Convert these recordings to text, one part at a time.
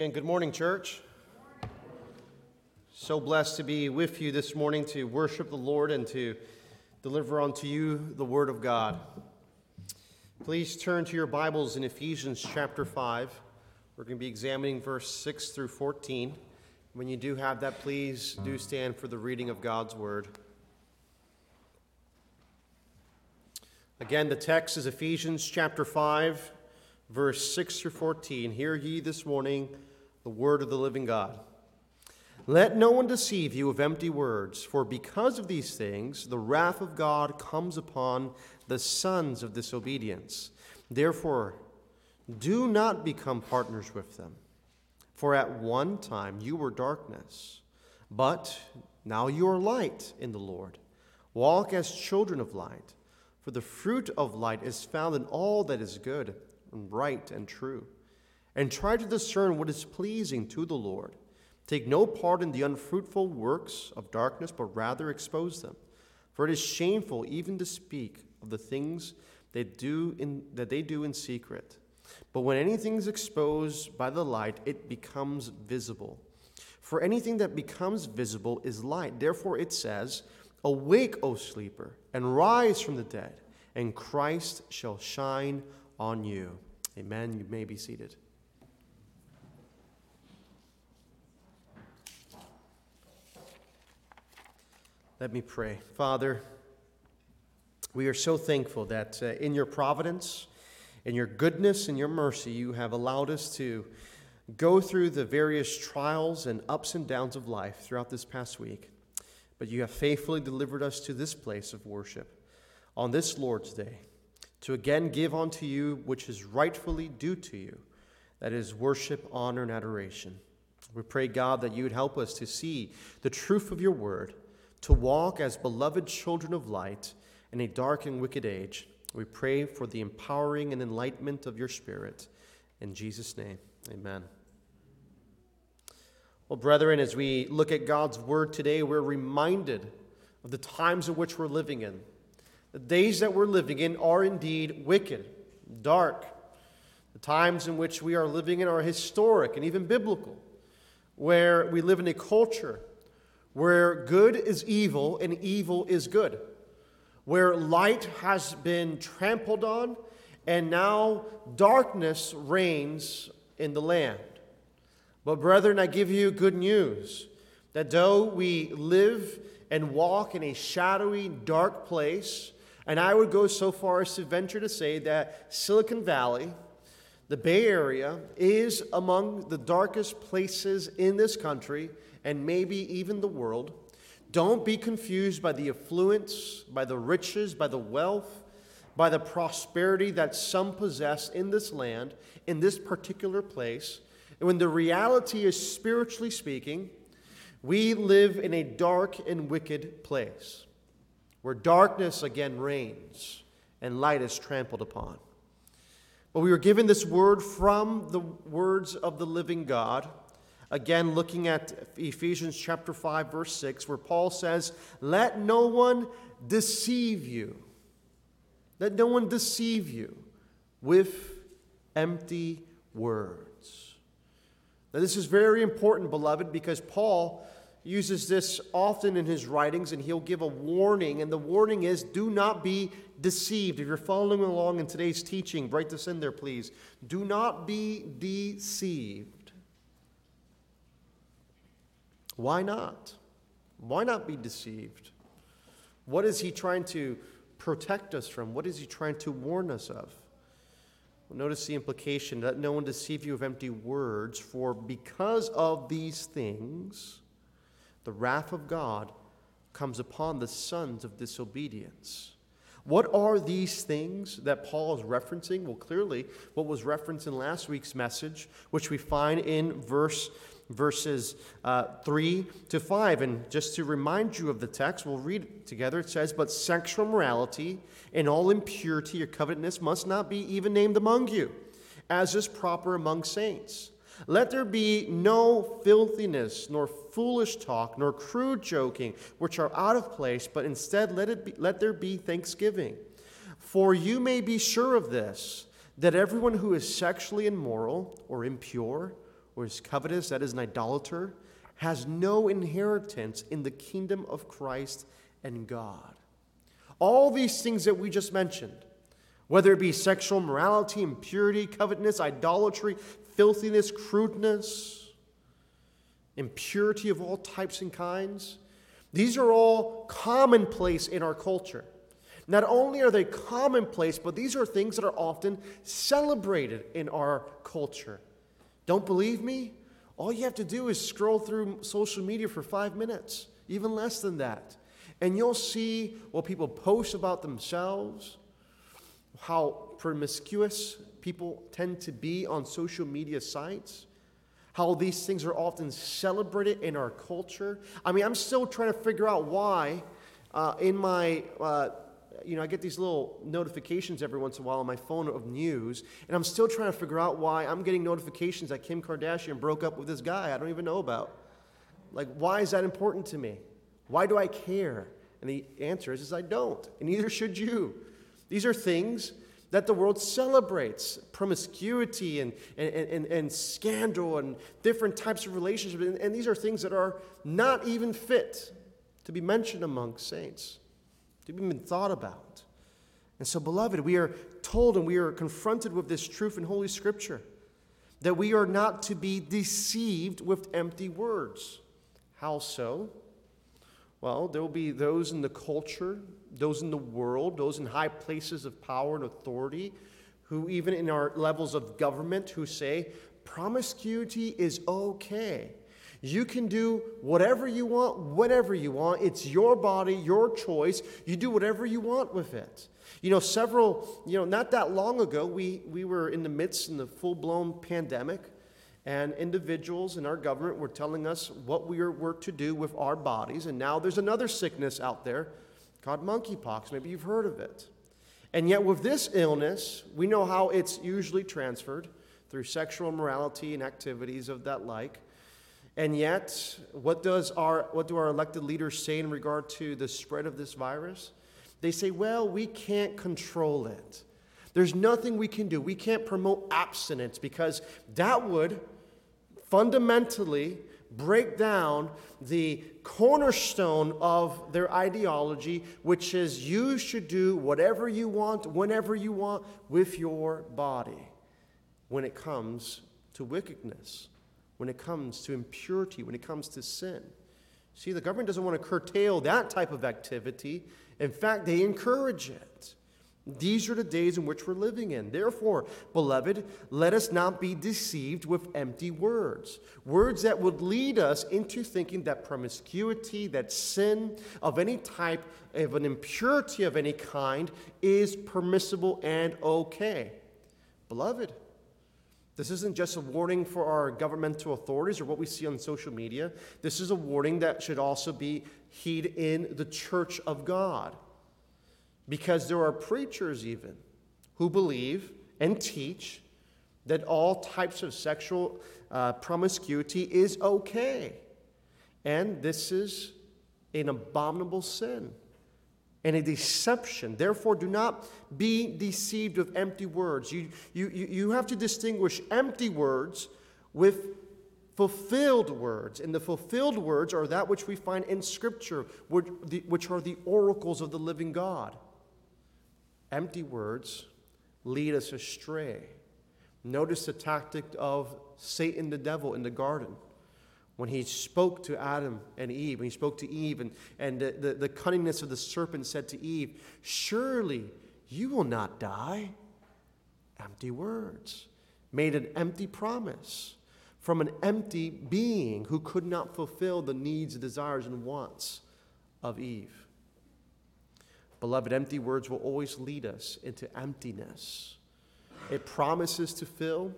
And good morning, church. So blessed to be with you this morning to worship the Lord and to deliver unto you the Word of God. Please turn to your Bibles in Ephesians chapter 5. We're going to be examining verse 6 through 14. When you do have that, please do stand for the reading of God's Word. Again, the text is Ephesians chapter 5, verse 6 through 14. Hear ye this morning the word of the living God. Let no one deceive you of empty words, for because of these things the wrath of God comes upon the sons of disobedience. Therefore, do not become partners with them. For at one time you were darkness, but now you are light in the Lord. Walk as children of light, for the fruit of light is found in all that is good and right and true and try to discern what is pleasing to the Lord. Take no part in the unfruitful works of darkness, but rather expose them. For it is shameful even to speak of the things they do in, that they do in secret. But when anything is exposed by the light, it becomes visible. For anything that becomes visible is light. Therefore it says, Awake, O sleeper, and rise from the dead, and Christ shall shine on you. Amen. You may be seated. Let me pray. Father, we are so thankful that uh, in your providence, in your goodness, and your mercy, you have allowed us to go through the various trials and ups and downs of life throughout this past week. But you have faithfully delivered us to this place of worship on this Lord's Day to again give unto you which is rightfully due to you that is, worship, honor, and adoration. We pray, God, that you would help us to see the truth of your word to walk as beloved children of light in a dark and wicked age. We pray for the empowering and enlightenment of your Spirit. In Jesus' name, amen. Well, brethren, as we look at God's word today, we're reminded of the times in which we're living in. The days that we're living in are indeed wicked, dark. The times in which we are living in are historic and even biblical, where we live in a culture where good is evil and evil is good, where light has been trampled on and now darkness reigns in the land. But, brethren, I give you good news that though we live and walk in a shadowy, dark place, and I would go so far as to venture to say that Silicon Valley, the Bay Area, is among the darkest places in this country and maybe even the world. Don't be confused by the affluence, by the riches, by the wealth, by the prosperity that some possess in this land, in this particular place. When the reality is, spiritually speaking, we live in a dark and wicked place where darkness again reigns and light is trampled upon. But we were given this word from the words of the living God Again, looking at Ephesians chapter 5, verse 6, where Paul says, Let no one deceive you. Let no one deceive you with empty words. Now, this is very important, beloved, because Paul uses this often in his writings and he'll give a warning. And the warning is do not be deceived. If you're following along in today's teaching, write this in there, please. Do not be deceived. Why not? Why not be deceived? What is he trying to protect us from? What is he trying to warn us of? Well, notice the implication let no one deceive you of empty words, for because of these things, the wrath of God comes upon the sons of disobedience. What are these things that Paul is referencing? Well, clearly, what was referenced in last week's message, which we find in verse verses uh, 3 to 5. And just to remind you of the text, we'll read it together. It says, But sexual morality and all impurity or covetousness must not be even named among you, as is proper among saints. Let there be no filthiness, nor foolish talk, nor crude joking, which are out of place, but instead let, it be, let there be thanksgiving. For you may be sure of this, that everyone who is sexually immoral, or impure, or is covetous, that is an idolater, has no inheritance in the kingdom of Christ and God. All these things that we just mentioned, whether it be sexual morality, impurity, covetousness, idolatry, filthiness, crudeness, impurity of all types and kinds, these are all commonplace in our culture. Not only are they commonplace, but these are things that are often celebrated in our culture. Don't believe me? All you have to do is scroll through social media for five minutes, even less than that. And you'll see what people post about themselves, how promiscuous people tend to be on social media sites, how these things are often celebrated in our culture. I mean, I'm still trying to figure out why uh, in my. Uh, you know, I get these little notifications every once in a while on my phone of news, and I'm still trying to figure out why I'm getting notifications that Kim Kardashian broke up with this guy I don't even know about. Like, why is that important to me? Why do I care? And the answer is, is I don't, and neither should you. These are things that the world celebrates promiscuity and, and, and, and scandal and different types of relationships. And, and these are things that are not even fit to be mentioned among saints, to be even thought about. And so, beloved, we are told and we are confronted with this truth in Holy Scripture that we are not to be deceived with empty words. How so? Well, there will be those in the culture, those in the world, those in high places of power and authority, who, even in our levels of government, who say promiscuity is okay. You can do whatever you want, whenever you want. It's your body, your choice. You do whatever you want with it. You know, several, you know, not that long ago, we, we were in the midst in the full blown pandemic. And individuals in our government were telling us what we were to do with our bodies. And now there's another sickness out there called monkeypox. Maybe you've heard of it. And yet, with this illness, we know how it's usually transferred through sexual immorality and activities of that like. And yet, what, does our, what do our elected leaders say in regard to the spread of this virus? They say, well, we can't control it. There's nothing we can do. We can't promote abstinence because that would fundamentally break down the cornerstone of their ideology, which is you should do whatever you want, whenever you want, with your body when it comes to wickedness, when it comes to impurity, when it comes to sin. See, the government doesn't want to curtail that type of activity. In fact, they encourage it. These are the days in which we're living in. Therefore, beloved, let us not be deceived with empty words. Words that would lead us into thinking that promiscuity, that sin of any type, of an impurity of any kind, is permissible and okay. Beloved, this isn't just a warning for our governmental authorities or what we see on social media. This is a warning that should also be heed in the church of God. Because there are preachers, even, who believe and teach that all types of sexual uh, promiscuity is okay. And this is an abominable sin and a deception. Therefore, do not be deceived with empty words. You, you, you have to distinguish empty words with fulfilled words. And the fulfilled words are that which we find in Scripture, which are the oracles of the living God. Empty words lead us astray. Notice the tactic of Satan the devil in the garden. When he spoke to Adam and Eve, when he spoke to Eve, and, and the, the, the cunningness of the serpent said to Eve, Surely you will not die. Empty words. Made an empty promise from an empty being who could not fulfill the needs, desires, and wants of Eve. Beloved, empty words will always lead us into emptiness. It promises to fill,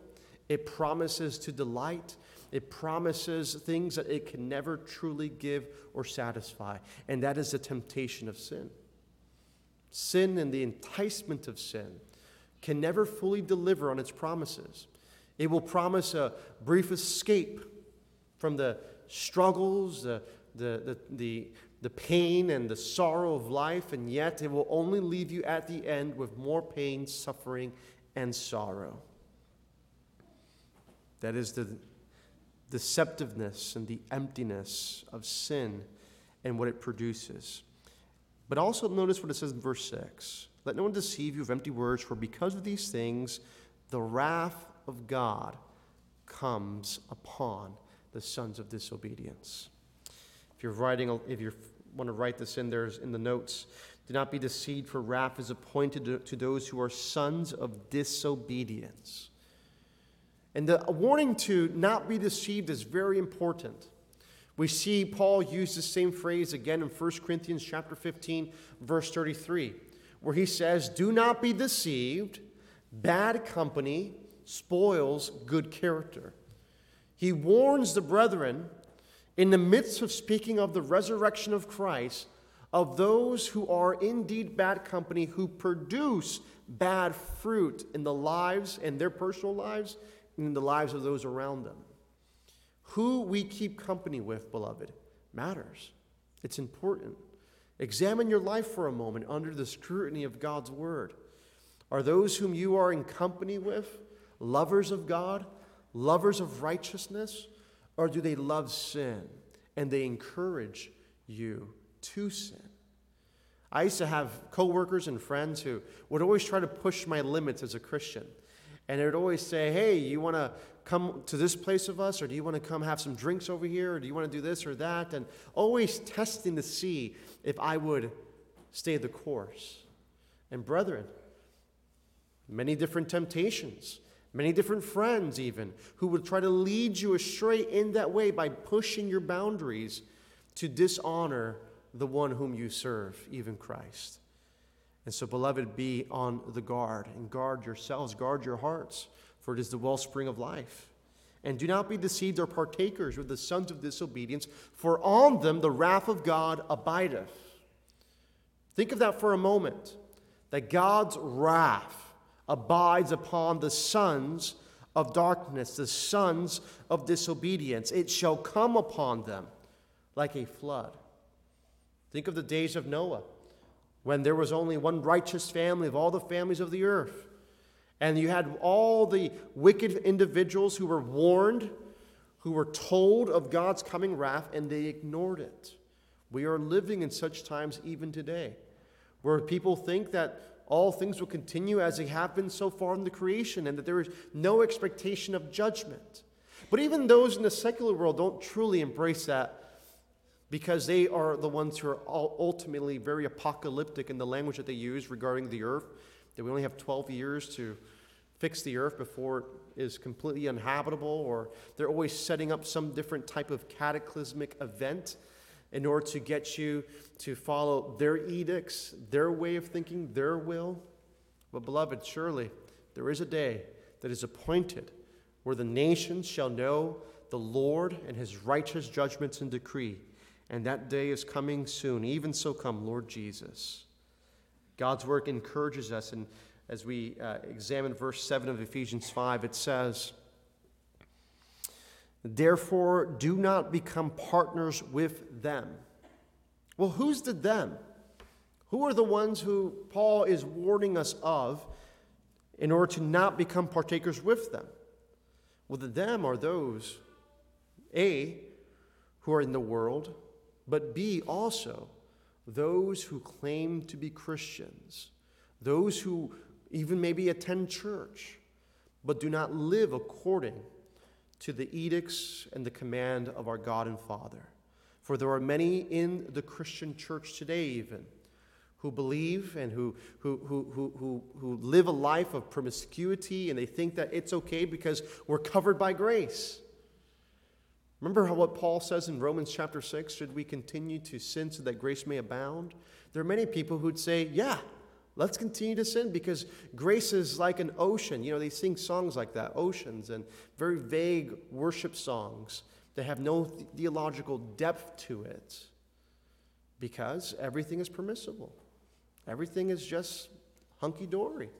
it promises to delight, it promises things that it can never truly give or satisfy, and that is the temptation of sin. Sin and the enticement of sin can never fully deliver on its promises. It will promise a brief escape from the struggles, the, the, the, the, the pain and the sorrow of life, and yet it will only leave you at the end with more pain, suffering, and sorrow. That is the, deceptiveness and the emptiness of sin and what it produces. But also notice what it says in verse 6 Let no one deceive you with empty words, for because of these things, the wrath of God comes upon the sons of disobedience. If you're writing, if you want to write this in there in the notes, do not be deceived, for wrath is appointed to, to those who are sons of disobedience. And the warning to not be deceived is very important. We see Paul use the same phrase again in 1 Corinthians chapter 15 verse 33 where he says, "Do not be deceived, bad company spoils good character." He warns the brethren in the midst of speaking of the resurrection of Christ of those who are indeed bad company who produce bad fruit in the lives and their personal lives in the lives of those around them. Who we keep company with, beloved, matters. It's important. Examine your life for a moment under the scrutiny of God's word. Are those whom you are in company with lovers of God, lovers of righteousness, or do they love sin and they encourage you to sin? I used to have coworkers and friends who would always try to push my limits as a Christian. And they would always say, Hey, you want to come to this place of us, or do you want to come have some drinks over here, or do you want to do this or that? And always testing to see if I would stay the course. And brethren, many different temptations, many different friends, even, who would try to lead you astray in that way by pushing your boundaries to dishonor the one whom you serve, even Christ. And so, beloved, be on the guard and guard yourselves, guard your hearts for it is the wellspring of life. And do not be deceived or partakers with the sons of disobedience, for on them the wrath of God abideth. Think of that for a moment that God's wrath abides upon the sons of darkness, the sons of disobedience. It shall come upon them like a flood. Think of the days of Noah, when there was only one righteous family of all the families of the earth. And you had all the wicked individuals who were warned, who were told of God's coming wrath, and they ignored it. We are living in such times even today, where people think that all things will continue as they have been so far in the creation and that there is no expectation of judgment. But even those in the secular world don't truly embrace that because they are the ones who are ultimately very apocalyptic in the language that they use regarding the earth, that we only have 12 years to fix the earth before it is completely uninhabitable, or they're always setting up some different type of cataclysmic event in order to get you to follow their edicts, their way of thinking, their will. But, beloved, surely there is a day that is appointed where the nations shall know the Lord and his righteous judgments and decree. And that day is coming soon. Even so, come, Lord Jesus. God's work encourages us and as we uh, examine verse 7 of Ephesians 5, it says, Therefore, do not become partners with them. Well, who's the them? Who are the ones who Paul is warning us of in order to not become partakers with them? Well, the them are those, A, who are in the world, but B, also those who claim to be Christians, those who even maybe attend church, but do not live according to the edicts and the command of our God and Father. For there are many in the Christian church today, even, who believe and who, who, who, who, who, who live a life of promiscuity and they think that it's okay because we're covered by grace. Remember what Paul says in Romans chapter 6 should we continue to sin so that grace may abound? There are many people who'd say, yeah, Let's continue to sin because grace is like an ocean. You know, they sing songs like that, oceans, and very vague worship songs that have no theological depth to it because everything is permissible. Everything is just hunky dory.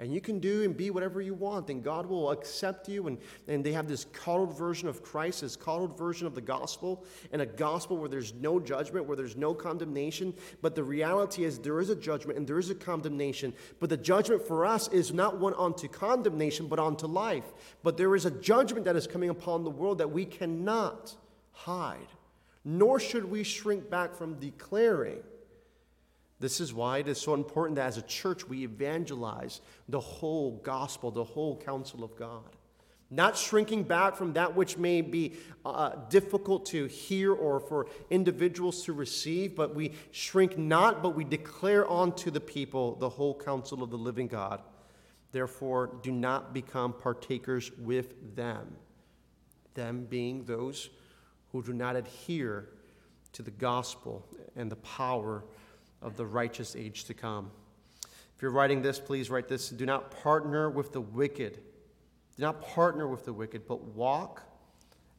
And you can do and be whatever you want, and God will accept you. And, and they have this coddled version of Christ, this coddled version of the gospel, and a gospel where there's no judgment, where there's no condemnation. But the reality is there is a judgment and there is a condemnation. But the judgment for us is not one unto condemnation, but unto life. But there is a judgment that is coming upon the world that we cannot hide, nor should we shrink back from declaring. This is why it is so important that as a church we evangelize the whole gospel, the whole counsel of God. Not shrinking back from that which may be uh, difficult to hear or for individuals to receive, but we shrink not, but we declare unto the people the whole counsel of the living God. Therefore, do not become partakers with them, them being those who do not adhere to the gospel and the power of the righteous age to come. If you're writing this, please write this Do not partner with the wicked. Do not partner with the wicked, but walk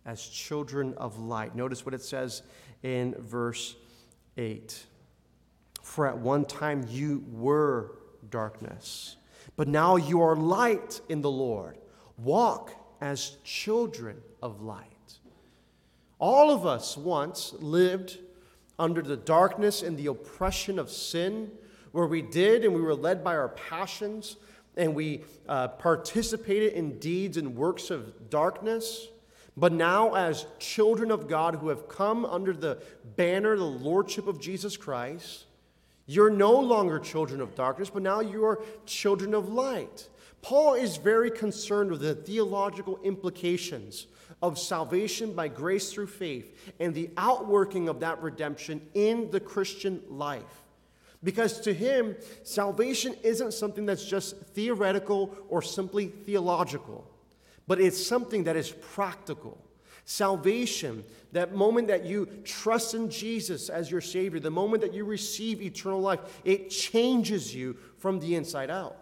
as children of light. Notice what it says in verse 8. For at one time you were darkness, but now you are light in the Lord. Walk as children of light. All of us once lived under the darkness and the oppression of sin, where we did and we were led by our passions and we uh, participated in deeds and works of darkness. But now, as children of God who have come under the banner, the lordship of Jesus Christ, you're no longer children of darkness, but now you are children of light. Paul is very concerned with the theological implications of salvation by grace through faith and the outworking of that redemption in the Christian life. Because to him, salvation isn't something that's just theoretical or simply theological, but it's something that is practical. Salvation, that moment that you trust in Jesus as your Savior, the moment that you receive eternal life, it changes you from the inside out.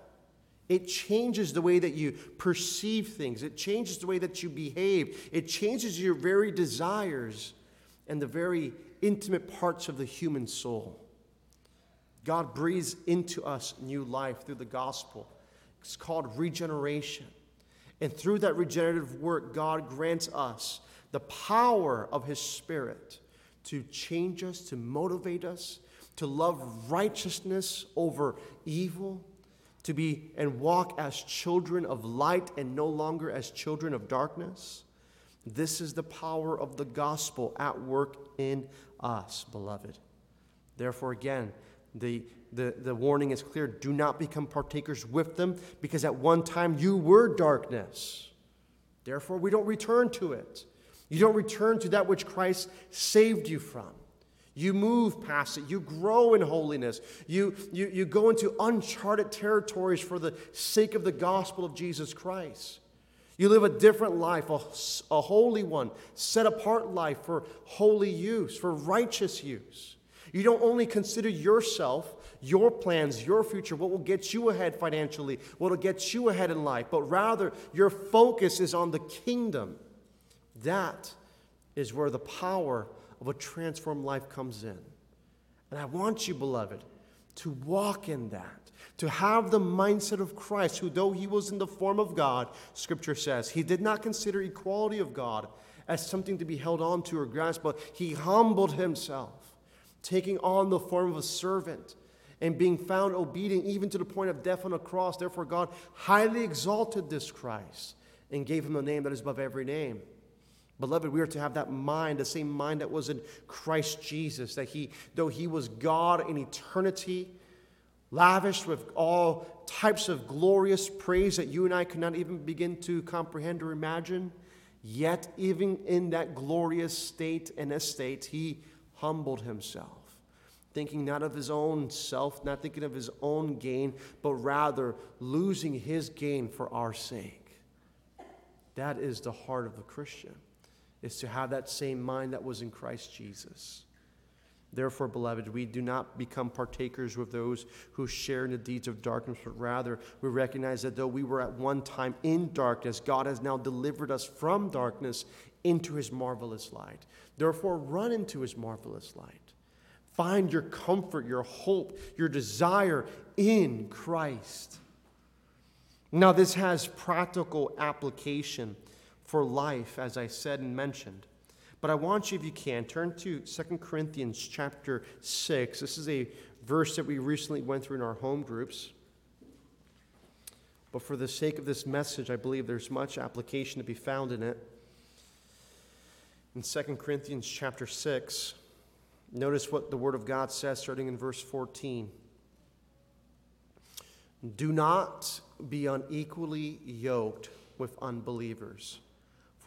It changes the way that you perceive things. It changes the way that you behave. It changes your very desires and the very intimate parts of the human soul. God breathes into us new life through the gospel. It's called regeneration. And through that regenerative work, God grants us the power of His Spirit to change us, to motivate us, to love righteousness over evil, to be and walk as children of light and no longer as children of darkness. This is the power of the gospel at work in us, beloved. Therefore, again, the, the, the warning is clear do not become partakers with them, because at one time you were darkness. Therefore, we don't return to it. You don't return to that which Christ saved you from. You move past it. You grow in holiness. You, you, you go into uncharted territories for the sake of the gospel of Jesus Christ. You live a different life, a, a holy one, set apart life for holy use, for righteous use. You don't only consider yourself, your plans, your future, what will get you ahead financially, what will get you ahead in life, but rather your focus is on the kingdom. That is where the power of a transformed life comes in. And I want you, beloved, to walk in that, to have the mindset of Christ, who, though he was in the form of God, Scripture says, he did not consider equality of God as something to be held on to or grasped, but he humbled himself, taking on the form of a servant and being found obedient even to the point of death on a cross. Therefore, God highly exalted this Christ and gave him a name that is above every name. Beloved, we are to have that mind, the same mind that was in Christ Jesus, that he, though he was God in eternity, lavished with all types of glorious praise that you and I could not even begin to comprehend or imagine, yet, even in that glorious state and estate, he humbled himself, thinking not of his own self, not thinking of his own gain, but rather losing his gain for our sake. That is the heart of a Christian is to have that same mind that was in Christ Jesus. Therefore, beloved, we do not become partakers with those who share in the deeds of darkness, but rather we recognize that though we were at one time in darkness, God has now delivered us from darkness into his marvelous light. Therefore, run into his marvelous light. Find your comfort, your hope, your desire in Christ. Now, this has practical application for life, as I said and mentioned. But I want you, if you can, turn to 2 Corinthians chapter 6. This is a verse that we recently went through in our home groups. But for the sake of this message, I believe there's much application to be found in it. In 2 Corinthians chapter 6, notice what the Word of God says starting in verse 14. Do not be unequally yoked with unbelievers.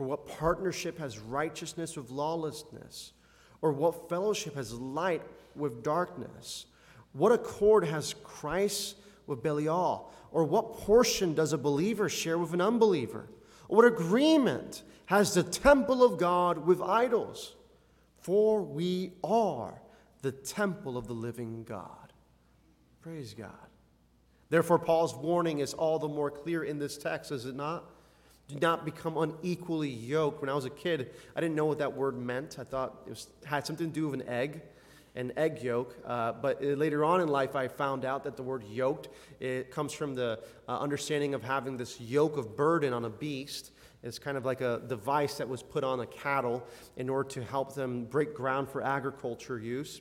For what partnership has righteousness with lawlessness? Or what fellowship has light with darkness? What accord has Christ with Belial? Or what portion does a believer share with an unbeliever? Or what agreement has the temple of God with idols? For we are the temple of the living God. Praise God. Therefore, Paul's warning is all the more clear in this text, is it not? Do not become unequally yoked. When I was a kid, I didn't know what that word meant. I thought it was, had something to do with an egg, an egg yolk. Uh, but later on in life, I found out that the word yoked it comes from the uh, understanding of having this yoke of burden on a beast. It's kind of like a device that was put on a cattle in order to help them break ground for agriculture use.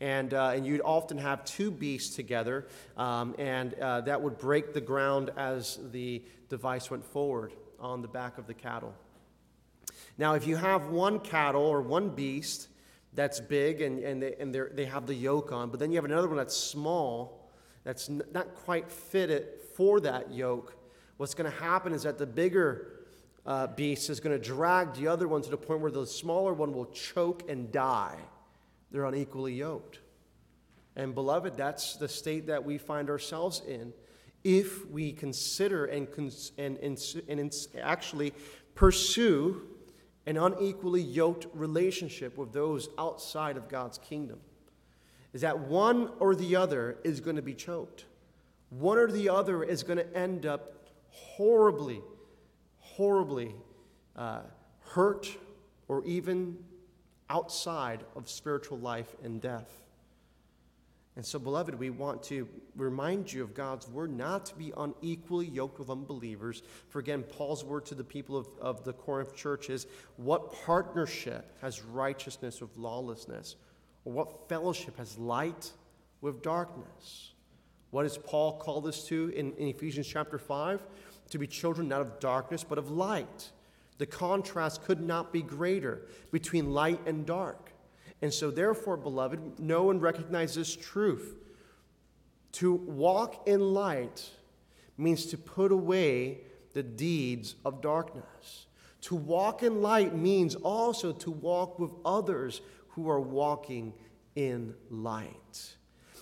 And, uh, and you'd often have two beasts together, um, and uh, that would break the ground as the device went forward on the back of the cattle. Now, if you have one cattle or one beast that's big and, and, they, and they have the yoke on, but then you have another one that's small, that's not quite fitted for that yoke, what's going to happen is that the bigger uh, beast is going to drag the other one to the point where the smaller one will choke and die. They're unequally yoked. And, beloved, that's the state that we find ourselves in if we consider and, and, and, and actually pursue an unequally yoked relationship with those outside of God's kingdom. Is that one or the other is going to be choked. One or the other is going to end up horribly horribly uh, hurt or even outside of spiritual life and death. And so, beloved, we want to remind you of God's word not to be unequally yoked with unbelievers. For again, Paul's word to the people of, of the Corinth church is what partnership has righteousness with lawlessness? Or what fellowship has light with darkness? What does Paul call this to in, in Ephesians chapter 5? to be children not of darkness, but of light. The contrast could not be greater between light and dark. And so, therefore, beloved, know and recognize this truth. To walk in light means to put away the deeds of darkness. To walk in light means also to walk with others who are walking in light.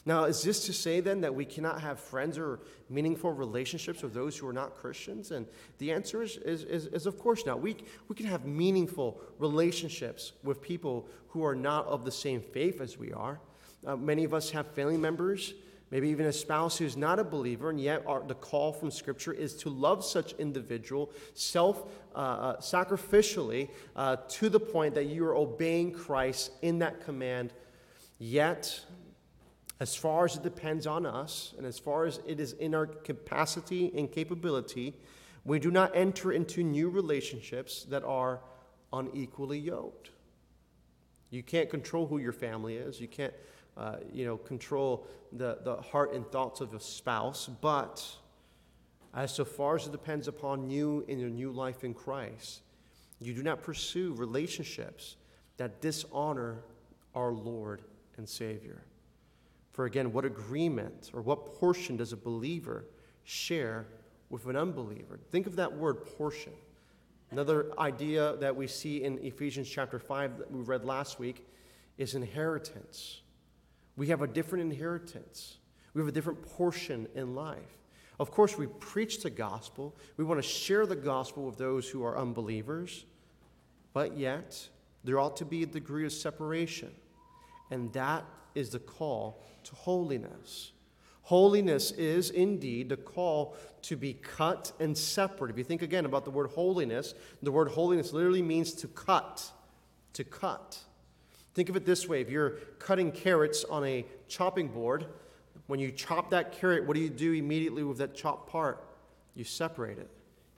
Now, is this to say then that we cannot have friends or meaningful relationships with those who are not Christians? And the answer is, is, is, is, of course not. We, we can have meaningful relationships with people who are not of the same faith as we are. Uh, many of us have family members, maybe even a spouse who's not a believer, and yet our, the call from Scripture is to love such individual self uh, uh, sacrificially uh, to the point that you are obeying Christ in that command. Yet, as far as it depends on us and as far as it is in our capacity and capability, we do not enter into new relationships that are unequally yoked. You can't control who your family is. You can't, uh, you know, control the, the heart and thoughts of a spouse. But as so far as it depends upon you in your new life in Christ, you do not pursue relationships that dishonor our Lord and Savior. For again, what agreement or what portion does a believer share with an unbeliever? Think of that word portion. Another idea that we see in Ephesians chapter 5 that we read last week is inheritance. We have a different inheritance, we have a different portion in life. Of course, we preach the gospel, we want to share the gospel with those who are unbelievers, but yet there ought to be a degree of separation. And that is the call to holiness. Holiness is indeed the call to be cut and separate. If you think again about the word holiness, the word holiness literally means to cut, to cut. Think of it this way if you're cutting carrots on a chopping board, when you chop that carrot, what do you do immediately with that chopped part? you separate it.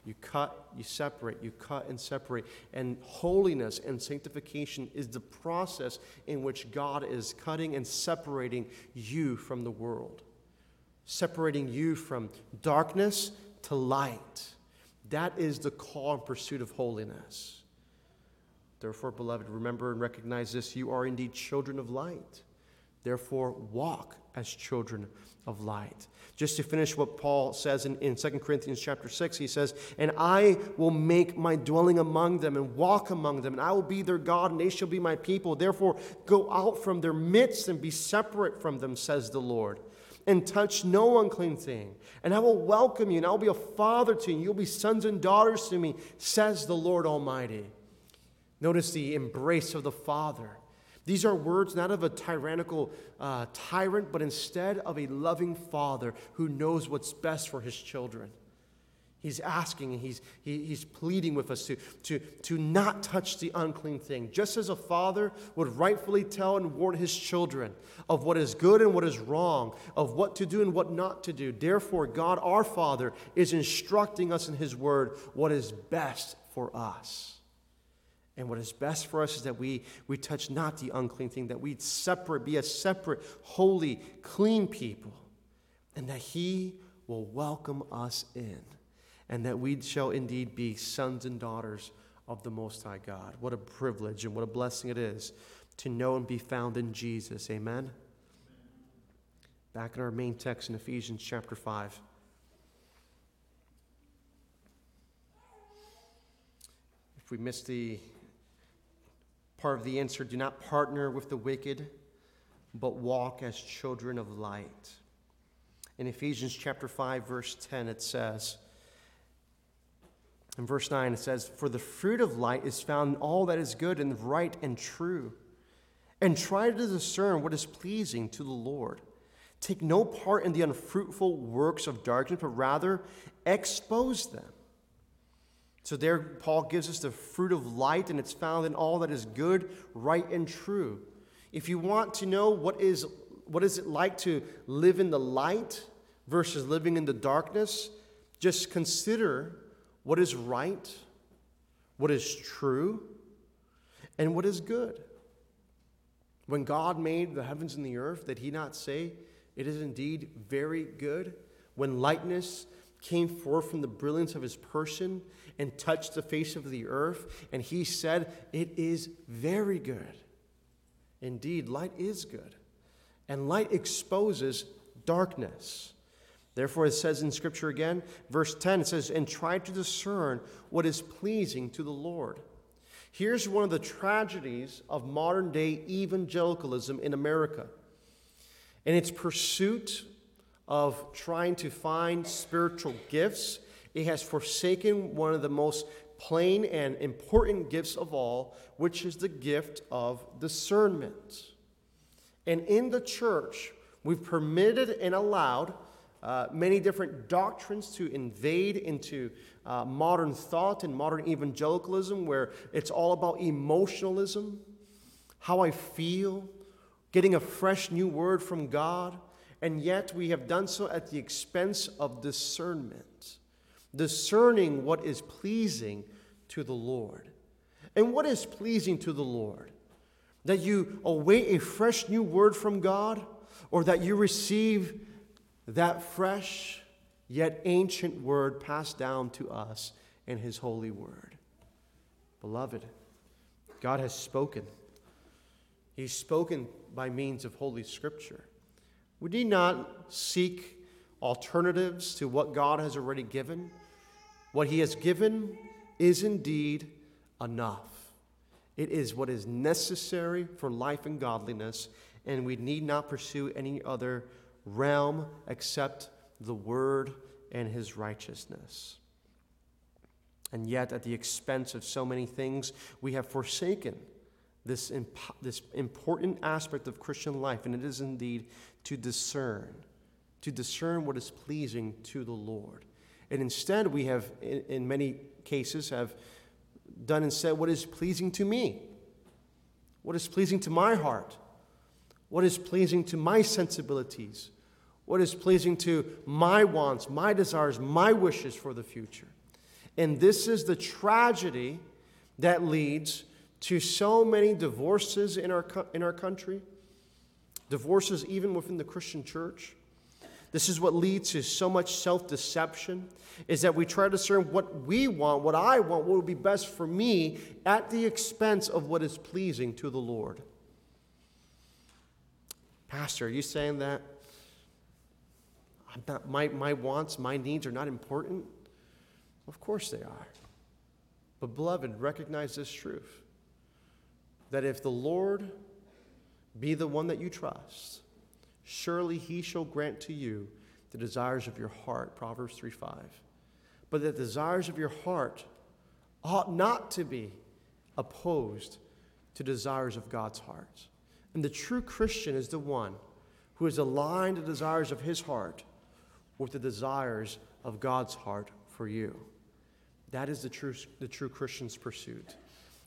You cut, you separate, you cut and separate. And holiness and sanctification is the process in which God is cutting and separating you from the world, separating you from darkness to light. That is the call and pursuit of holiness. Therefore, beloved, remember and recognize this you are indeed children of light. Therefore, walk as children of light. Just to finish what Paul says in, in 2 Corinthians chapter 6, he says, And I will make my dwelling among them and walk among them, and I will be their God, and they shall be my people. Therefore, go out from their midst and be separate from them, says the Lord, and touch no unclean thing. And I will welcome you, and I will be a father to you, and you'll be sons and daughters to me, says the Lord Almighty. Notice the embrace of the Father these are words not of a tyrannical uh, tyrant, but instead of a loving father who knows what's best for his children. He's asking and he's, he, he's pleading with us to, to, to not touch the unclean thing, just as a father would rightfully tell and warn his children of what is good and what is wrong, of what to do and what not to do. Therefore, God our Father is instructing us in his word what is best for us. And what is best for us is that we, we touch not the unclean thing, that we separate, be a separate, holy, clean people, and that He will welcome us in, and that we shall indeed be sons and daughters of the Most High God. What a privilege and what a blessing it is to know and be found in Jesus. Amen. Back in our main text in Ephesians chapter 5. If we missed the Part of the answer do not partner with the wicked, but walk as children of light. In Ephesians chapter 5, verse 10, it says, in verse 9, it says, For the fruit of light is found in all that is good and right and true. And try to discern what is pleasing to the Lord. Take no part in the unfruitful works of darkness, but rather expose them. So there, Paul gives us the fruit of light, and it's found in all that is good, right, and true. If you want to know what is, what is it like to live in the light versus living in the darkness, just consider what is right, what is true, and what is good. When God made the heavens and the earth, did he not say, It is indeed very good? When lightness came forth from the brilliance of his person, and touched the face of the earth, and he said, It is very good. Indeed, light is good, and light exposes darkness. Therefore, it says in Scripture again, verse 10, it says, And try to discern what is pleasing to the Lord. Here's one of the tragedies of modern day evangelicalism in America. In its pursuit of trying to find spiritual gifts it has forsaken one of the most plain and important gifts of all, which is the gift of discernment. And in the church, we've permitted and allowed uh, many different doctrines to invade into uh, modern thought and modern evangelicalism, where it's all about emotionalism, how I feel, getting a fresh new word from God, and yet we have done so at the expense of discernment discerning what is pleasing to the Lord. And what is pleasing to the Lord? That you await a fresh new word from God, or that you receive that fresh yet ancient word passed down to us in His holy word. Beloved, God has spoken. He's spoken by means of Holy Scripture. We need not seek alternatives to what God has already given. What he has given is indeed enough. It is what is necessary for life and godliness, and we need not pursue any other realm except the Word and His righteousness. And yet, at the expense of so many things, we have forsaken this, imp- this important aspect of Christian life, and it is indeed to discern, to discern what is pleasing to the Lord. And instead, we have, in, in many cases, have done and said what is pleasing to me, what is pleasing to my heart, what is pleasing to my sensibilities, what is pleasing to my wants, my desires, my wishes for the future. And this is the tragedy that leads to so many divorces in our, in our country, divorces even within the Christian church. This is what leads to so much self deception is that we try to discern what we want, what I want, what would be best for me at the expense of what is pleasing to the Lord. Pastor, are you saying that not, my, my wants, my needs are not important? Of course they are. But, beloved, recognize this truth that if the Lord be the one that you trust, surely he shall grant to you the desires of your heart. Proverbs 3 5. But the desires of your heart ought not to be opposed to desires of God's heart. And the true Christian is the one who has aligned the desires of his heart with the desires of God's heart for you. That is the true, the true Christian's pursuit,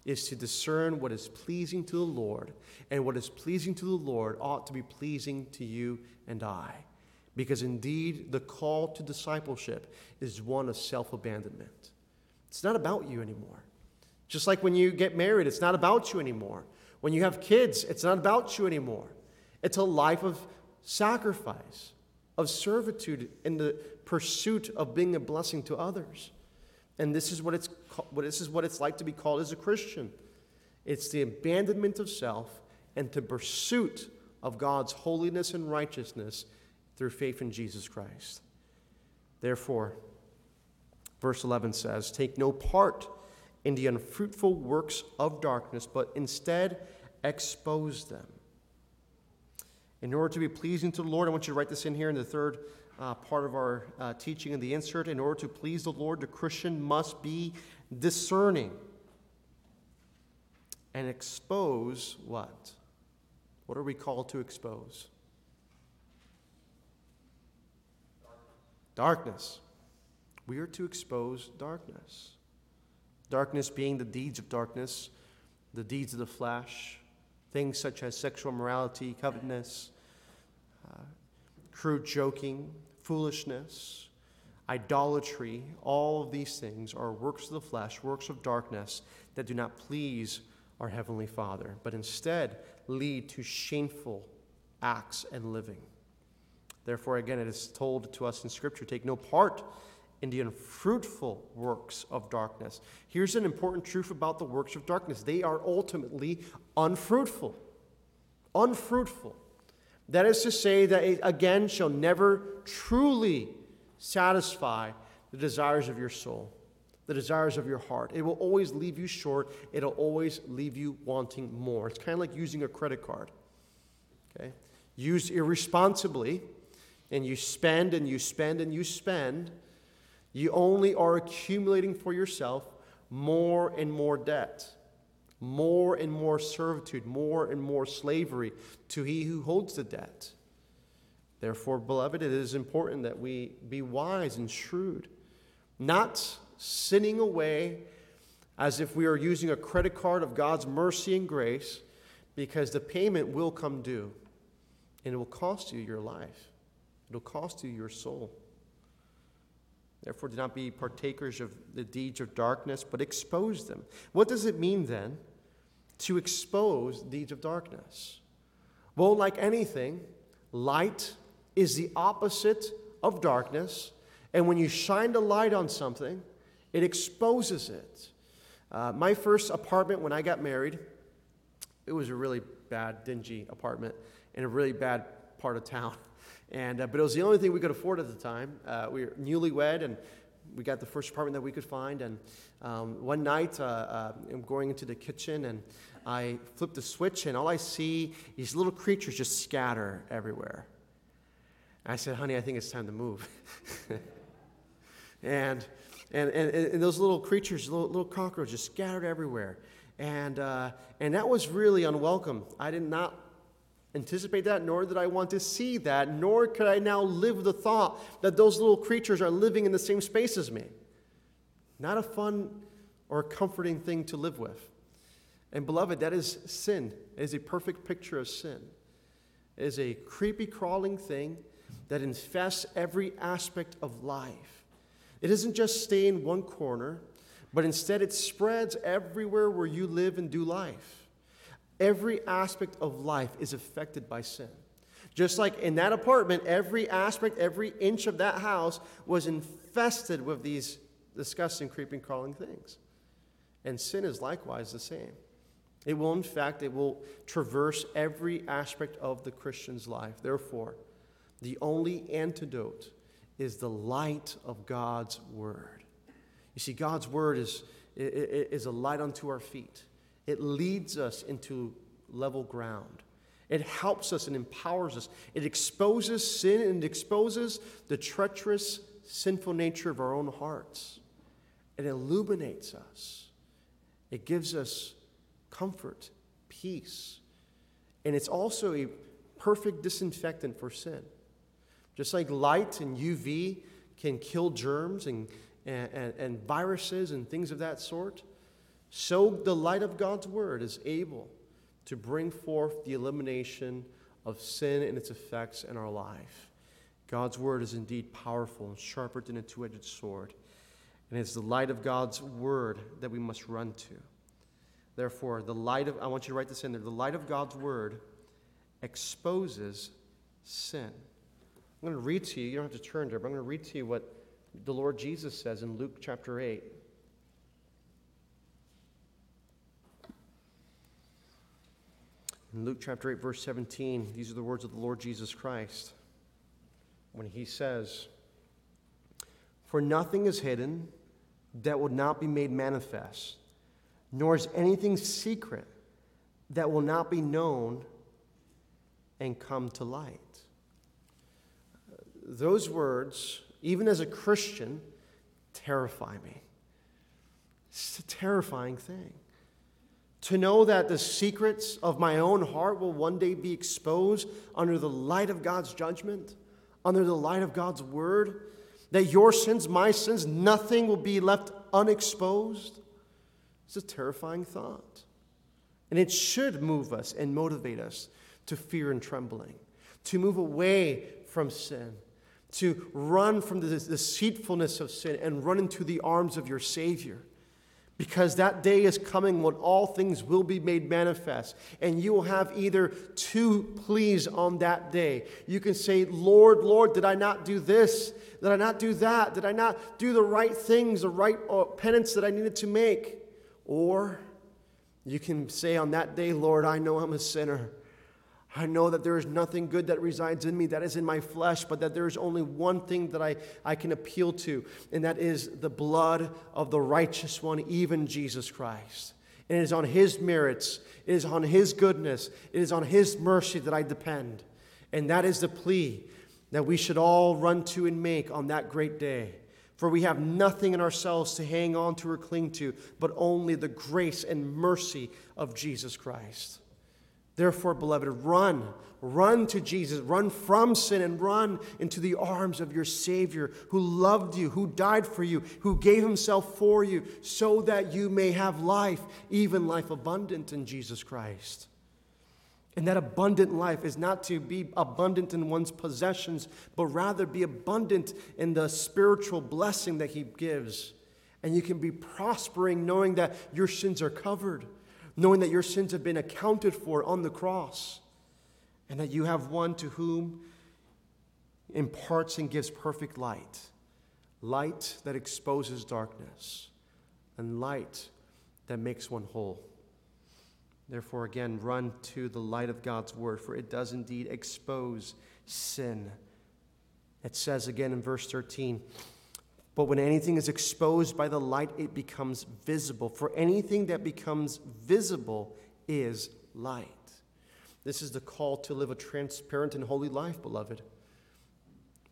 is to discern what is pleasing to the Lord, and what is pleasing to the Lord ought to be pleasing to you and I. Because indeed, the call to discipleship is one of self abandonment. It's not about you anymore. Just like when you get married, it's not about you anymore. When you have kids, it's not about you anymore. It's a life of sacrifice, of servitude in the pursuit of being a blessing to others. And this is what it's, this is what it's like to be called as a Christian it's the abandonment of self and the pursuit of God's holiness and righteousness through faith in Jesus Christ. Therefore, verse 11 says, Take no part in the unfruitful works of darkness, but instead expose them. In order to be pleasing to the Lord, I want you to write this in here in the third uh, part of our uh, teaching in the insert. In order to please the Lord, the Christian must be discerning and expose what? What are we called to expose? Darkness. We are to expose darkness. Darkness being the deeds of darkness, the deeds of the flesh, things such as sexual morality, covetousness, uh, crude joking, foolishness, idolatry, all of these things are works of the flesh, works of darkness that do not please our Heavenly Father, but instead lead to shameful acts and living. Therefore, again, it is told to us in Scripture take no part in the unfruitful works of darkness. Here's an important truth about the works of darkness they are ultimately unfruitful. Unfruitful. That is to say, that it again shall never truly satisfy the desires of your soul, the desires of your heart. It will always leave you short, it'll always leave you wanting more. It's kind of like using a credit card. Okay? Used irresponsibly, and you spend and you spend and you spend, you only are accumulating for yourself more and more debt more and more servitude, more and more slavery to he who holds the debt. Therefore, beloved, it is important that we be wise and shrewd, not sinning away as if we are using a credit card of God's mercy and grace, because the payment will come due and it will cost you your life, it'll cost you your soul. Therefore, do not be partakers of the deeds of darkness, but expose them. What does it mean then to expose deeds of darkness? Well, like anything, light is the opposite of darkness. And when you shine the light on something, it exposes it. Uh, my first apartment when I got married, it was a really bad, dingy apartment in a really bad part of town. And, uh, but it was the only thing we could afford at the time. Uh, we were newlywed, and we got the first apartment that we could find. And um, one night, uh, uh, I'm going into the kitchen, and I flip the switch, and all I see these little creatures just scatter everywhere. And I said, "Honey, I think it's time to move." and, and, and and those little creatures, little, little cockroaches, just scattered everywhere. And, uh, and that was really unwelcome. I did not anticipate that, nor did I want to see that, nor could I now live the thought that those little creatures are living in the same space as me. Not a fun or comforting thing to live with. And beloved, that is sin. It is a perfect picture of sin. It is a creepy, crawling thing that infests every aspect of life. It doesn't just stay in one corner, but instead it spreads everywhere where you live and do life. Every aspect of life is affected by sin. Just like in that apartment, every aspect, every inch of that house was infested with these disgusting, creeping, crawling things. And sin is likewise the same. It will, in fact, it will traverse every aspect of the Christian's life. Therefore, the only antidote is the light of God's Word. You see, God's Word is, is a light unto our feet, it leads us into level ground. It helps us and empowers us. It exposes sin and exposes the treacherous, sinful nature of our own hearts. It illuminates us. It gives us comfort, peace. And it's also a perfect disinfectant for sin. Just like light and UV can kill germs and, and, and, viruses and things of that sort, so the light of God's Word is able to bring forth the elimination of sin and its effects in our life. God's Word is indeed powerful and sharper than a two edged sword. And it's the light of God's Word that we must run to. Therefore, the light of, I want you to write this in there, the light of God's Word exposes sin. I'm going to read to you, you don't have to turn there, but I'm going to read to you what the Lord Jesus says in Luke chapter 8. In Luke chapter 8, verse 17, these are the words of the Lord Jesus Christ when he says, For nothing is hidden that will not be made manifest, nor is anything secret that will not be known and come to light those words, even as a Christian, terrify me. It's a terrifying thing. To know that the secrets of my own heart will one day be exposed under the light of God's judgment, under the light of God's word, that your sins, my sins, nothing will be left unexposed. It's a terrifying thought. And it should move us and motivate us to fear and trembling, to move away from sin, to run from the deceitfulness of sin and run into the arms of your Savior. Because that day is coming when all things will be made manifest. And you will have either two pleas on that day. You can say, Lord, Lord, did I not do this? Did I not do that? Did I not do the right things, the right uh, penance that I needed to make? Or you can say on that day, Lord, I know I'm a sinner. I know that there is nothing good that resides in me that is in my flesh, but that there is only one thing that I, I can appeal to, and that is the blood of the righteous one, even Jesus Christ. And it is on his merits, it is on his goodness, it is on his mercy that I depend. And that is the plea that we should all run to and make on that great day. For we have nothing in ourselves to hang on to or cling to, but only the grace and mercy of Jesus Christ. Therefore, beloved, run. Run to Jesus. Run from sin and run into the arms of your Savior who loved you, who died for you, who gave himself for you, so that you may have life, even life abundant in Jesus Christ. And that abundant life is not to be abundant in one's possessions, but rather be abundant in the spiritual blessing that He gives. And you can be prospering knowing that your sins are covered knowing that your sins have been accounted for on the cross, and that you have one to whom imparts and gives perfect light light that exposes darkness, and light that makes one whole. Therefore, again, run to the light of God's word, for it does indeed expose sin. It says again in verse 13, but when anything is exposed by the light, it becomes visible. For anything that becomes visible is light. This is the call to live a transparent and holy life, beloved.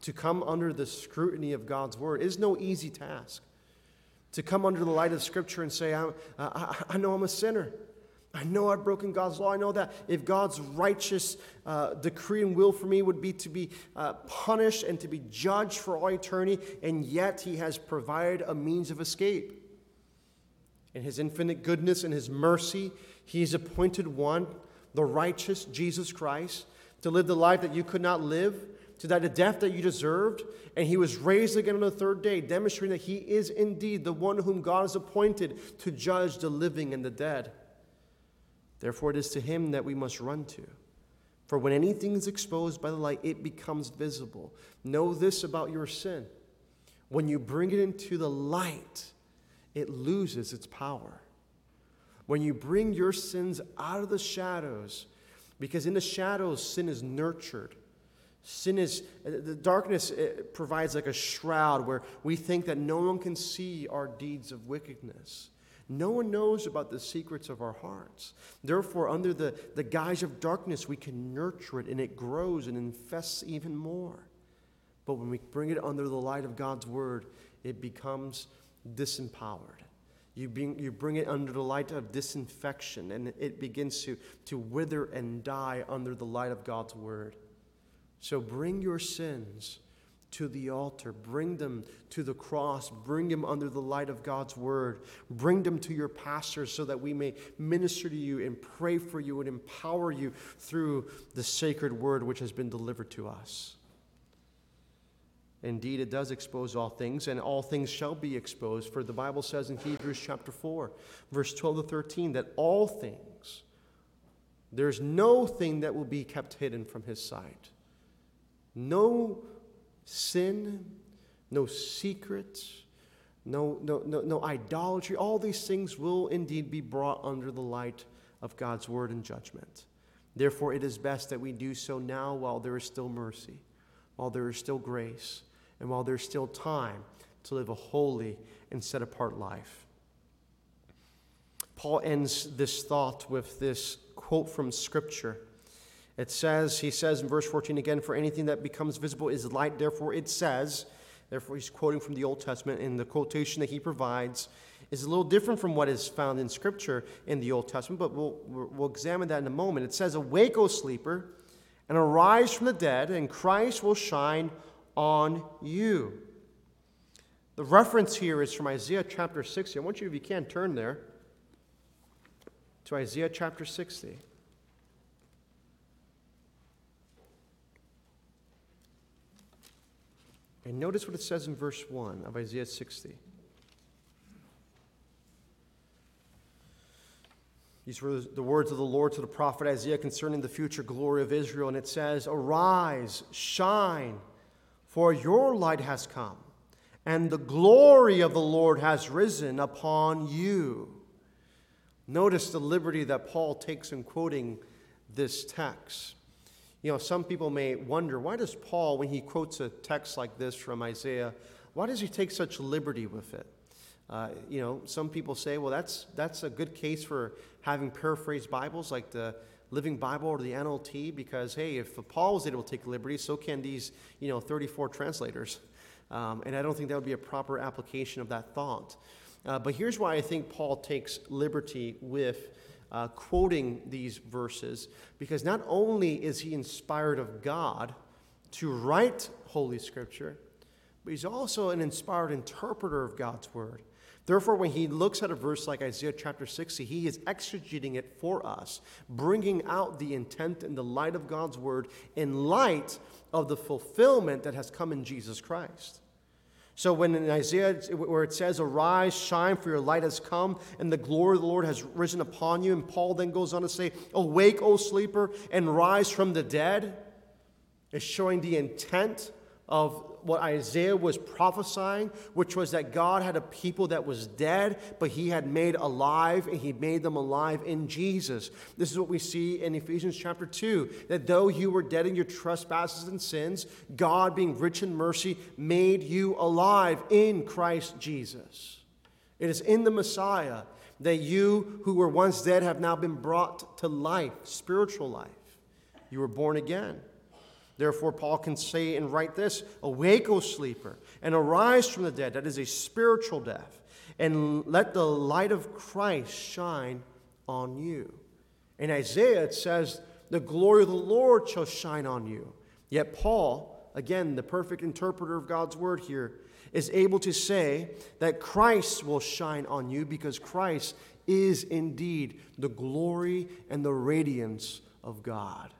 To come under the scrutiny of God's word is no easy task. To come under the light of Scripture and say, I, I, I know I'm a sinner. I know I've broken God's law. I know that if God's righteous uh, decree and will for me would be to be uh, punished and to be judged for all eternity, and yet He has provided a means of escape. In His infinite goodness and His mercy, He has appointed one, the righteous Jesus Christ, to live the life that you could not live, to die the death that you deserved, and he was raised again on the third day, demonstrating that he is indeed the one whom God has appointed to judge the living and the dead. Therefore, it is to him that we must run to. For when anything is exposed by the light, it becomes visible. Know this about your sin. When you bring it into the light, it loses its power. When you bring your sins out of the shadows, because in the shadows, sin is nurtured. Sin is, the darkness provides like a shroud where we think that no one can see our deeds of wickedness. No one knows about the secrets of our hearts. Therefore, under the, the guise of darkness, we can nurture it and it grows and infests even more. But when we bring it under the light of God's word, it becomes disempowered. You bring, you bring it under the light of disinfection, and it begins to, to wither and die under the light of God's word. So bring your sins to the altar, bring them to the cross, bring them under the light of God's word, bring them to your pastors so that we may minister to you and pray for you and empower you through the sacred word which has been delivered to us. Indeed, it does expose all things, and all things shall be exposed. For the Bible says in Hebrews chapter 4, verse 12 to 13, that all things, there's no thing that will be kept hidden from his sight. No sin, no secrets, no, no, no, no idolatry. All these things will indeed be brought under the light of God's word and judgment. Therefore, it is best that we do so now while there is still mercy, while there is still grace and while there's still time to live a holy and set apart life. Paul ends this thought with this quote from Scripture. It says, he says in verse 14 again, for anything that becomes visible is light. Therefore, it says, therefore, he's quoting from the Old Testament, and the quotation that he provides is a little different from what is found in Scripture in the Old Testament, but we'll, we'll examine that in a moment. It says, Awake, O sleeper, and arise from the dead, and Christ will shine on you. The reference here is from Isaiah chapter 60. I want you, if you can, turn there to Isaiah chapter 60. And notice what it says in verse 1 of Isaiah 60. These were the words of the Lord to the prophet Isaiah concerning the future glory of Israel. And it says, Arise, shine for your light has come, and the glory of the Lord has risen upon you. Notice the liberty that Paul takes in quoting this text. You know, some people may wonder why does Paul, when he quotes a text like this from Isaiah, why does he take such liberty with it? Uh, you know, some people say, well, that's, that's a good case for having paraphrased Bibles like the Living Bible or the NLT because, hey, if Paul was able to take liberty, so can these, you know, 34 translators. Um, and I don't think that would be a proper application of that thought. Uh, but here's why I think Paul takes liberty with uh, quoting these verses, because not only is he inspired of God to write Holy Scripture, but he's also an inspired interpreter of God's Word. Therefore, when he looks at a verse like Isaiah chapter 60, he is exegeting it for us, bringing out the intent and the light of God's word in light of the fulfillment that has come in Jesus Christ. So, when in Isaiah, where it says, Arise, shine, for your light has come, and the glory of the Lord has risen upon you, and Paul then goes on to say, Awake, O sleeper, and rise from the dead, is showing the intent of what Isaiah was prophesying, which was that God had a people that was dead, but he had made alive, and he made them alive in Jesus. This is what we see in Ephesians chapter 2 that though you were dead in your trespasses and sins, God, being rich in mercy, made you alive in Christ Jesus. It is in the Messiah that you who were once dead have now been brought to life, spiritual life. You were born again. Therefore, Paul can say and write this Awake, O sleeper, and arise from the dead. That is a spiritual death. And let the light of Christ shine on you. In Isaiah, it says, The glory of the Lord shall shine on you. Yet, Paul, again, the perfect interpreter of God's word here, is able to say that Christ will shine on you because Christ is indeed the glory and the radiance of God.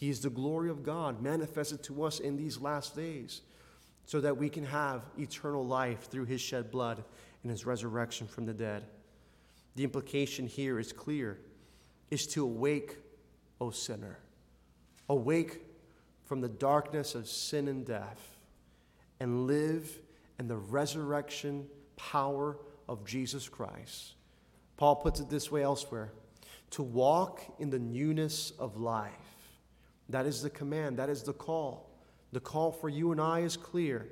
He is the glory of God manifested to us in these last days so that we can have eternal life through his shed blood and his resurrection from the dead. The implication here is clear is to awake, O sinner. Awake from the darkness of sin and death and live in the resurrection power of Jesus Christ. Paul puts it this way elsewhere to walk in the newness of life. That is the command, that is the call. The call for you and I is clear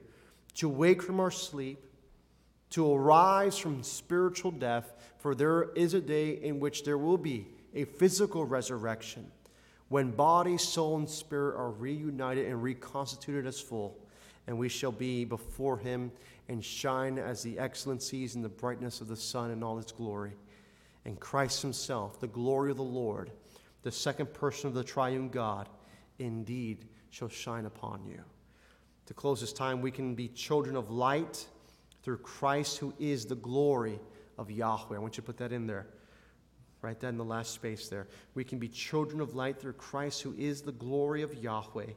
to wake from our sleep, to arise from spiritual death, for there is a day in which there will be a physical resurrection when body, soul, and spirit are reunited and reconstituted as full, and we shall be before Him and shine as the excellencies and the brightness of the sun in all its glory. And Christ Himself, the glory of the Lord, the second person of the triune God, indeed shall shine upon you. To close this time, we can be children of light through Christ, who is the glory of Yahweh. I want you to put that in there. Write that in the last space there. We can be children of light through Christ, who is the glory of Yahweh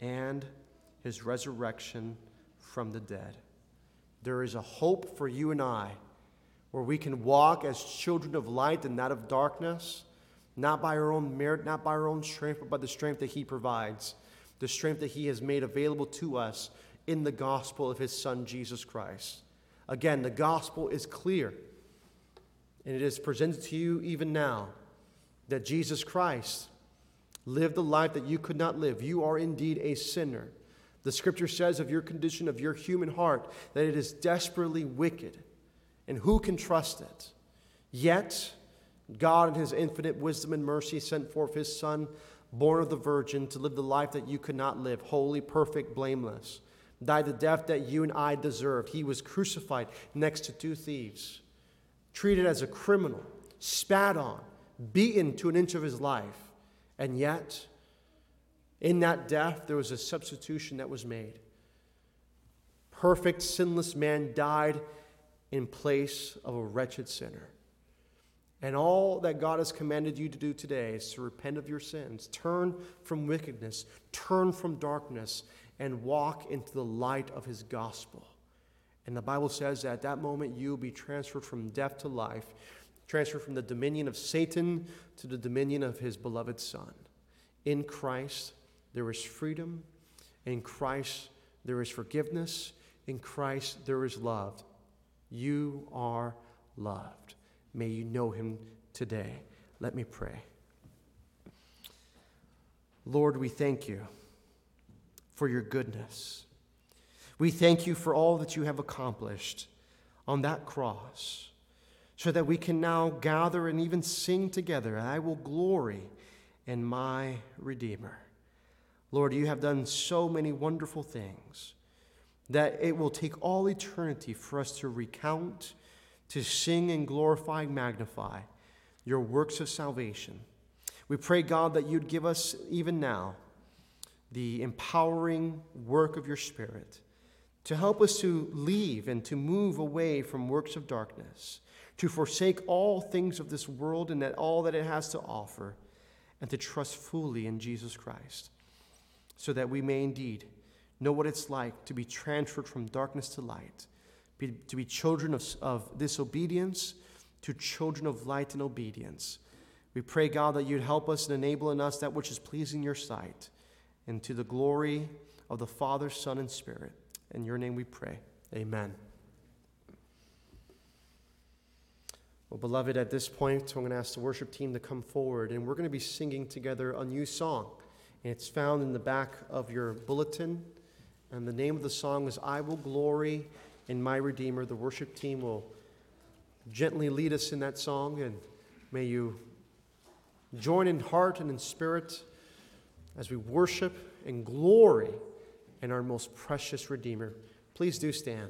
and his resurrection from the dead. There is a hope for you and I where we can walk as children of light and not of darkness, not by our own merit, not by our own strength, but by the strength that he provides, the strength that he has made available to us in the gospel of his son, Jesus Christ. Again, the gospel is clear. And it is presented to you even now that Jesus Christ lived the life that you could not live. You are indeed a sinner. The scripture says of your condition, of your human heart, that it is desperately wicked. And who can trust it? Yet, God, in His infinite wisdom and mercy, sent forth His Son, born of the Virgin, to live the life that you could not live, holy, perfect, blameless. Died the death that you and I deserved. He was crucified next to two thieves treated as a criminal, spat on, beaten to an inch of his life. And yet, in that death, there was a substitution that was made. Perfect, sinless man died in place of a wretched sinner. And all that God has commanded you to do today is to repent of your sins, turn from wickedness, turn from darkness, and walk into the light of his gospel. And the Bible says that at that moment you will be transferred from death to life, transferred from the dominion of Satan to the dominion of his beloved Son. In Christ, there is freedom. In Christ, there is forgiveness. In Christ, there is love. You are loved. May you know him today. Let me pray. Lord, we thank you for your goodness. We thank you for all that you have accomplished on that cross so that we can now gather and even sing together. I will glory in my Redeemer. Lord, you have done so many wonderful things that it will take all eternity for us to recount, to sing and glorify and magnify your works of salvation. We pray, God, that you'd give us even now the empowering work of your Spirit to help us to leave and to move away from works of darkness, to forsake all things of this world and that all that it has to offer, and to trust fully in Jesus Christ, so that we may indeed know what it's like to be transferred from darkness to light, be, to be children of, of disobedience to children of light and obedience. We pray, God, that you'd help us and enable in us that which is pleasing your sight, and to the glory of the Father, Son, and Spirit. In your name we pray. Amen. Well, beloved, at this point, I'm going to ask the worship team to come forward, and we're going to be singing together a new song. And it's found in the back of your bulletin. And the name of the song is I Will Glory in My Redeemer. The worship team will gently lead us in that song, and may you join in heart and in spirit as we worship and glory in our most precious Redeemer. Please do stand.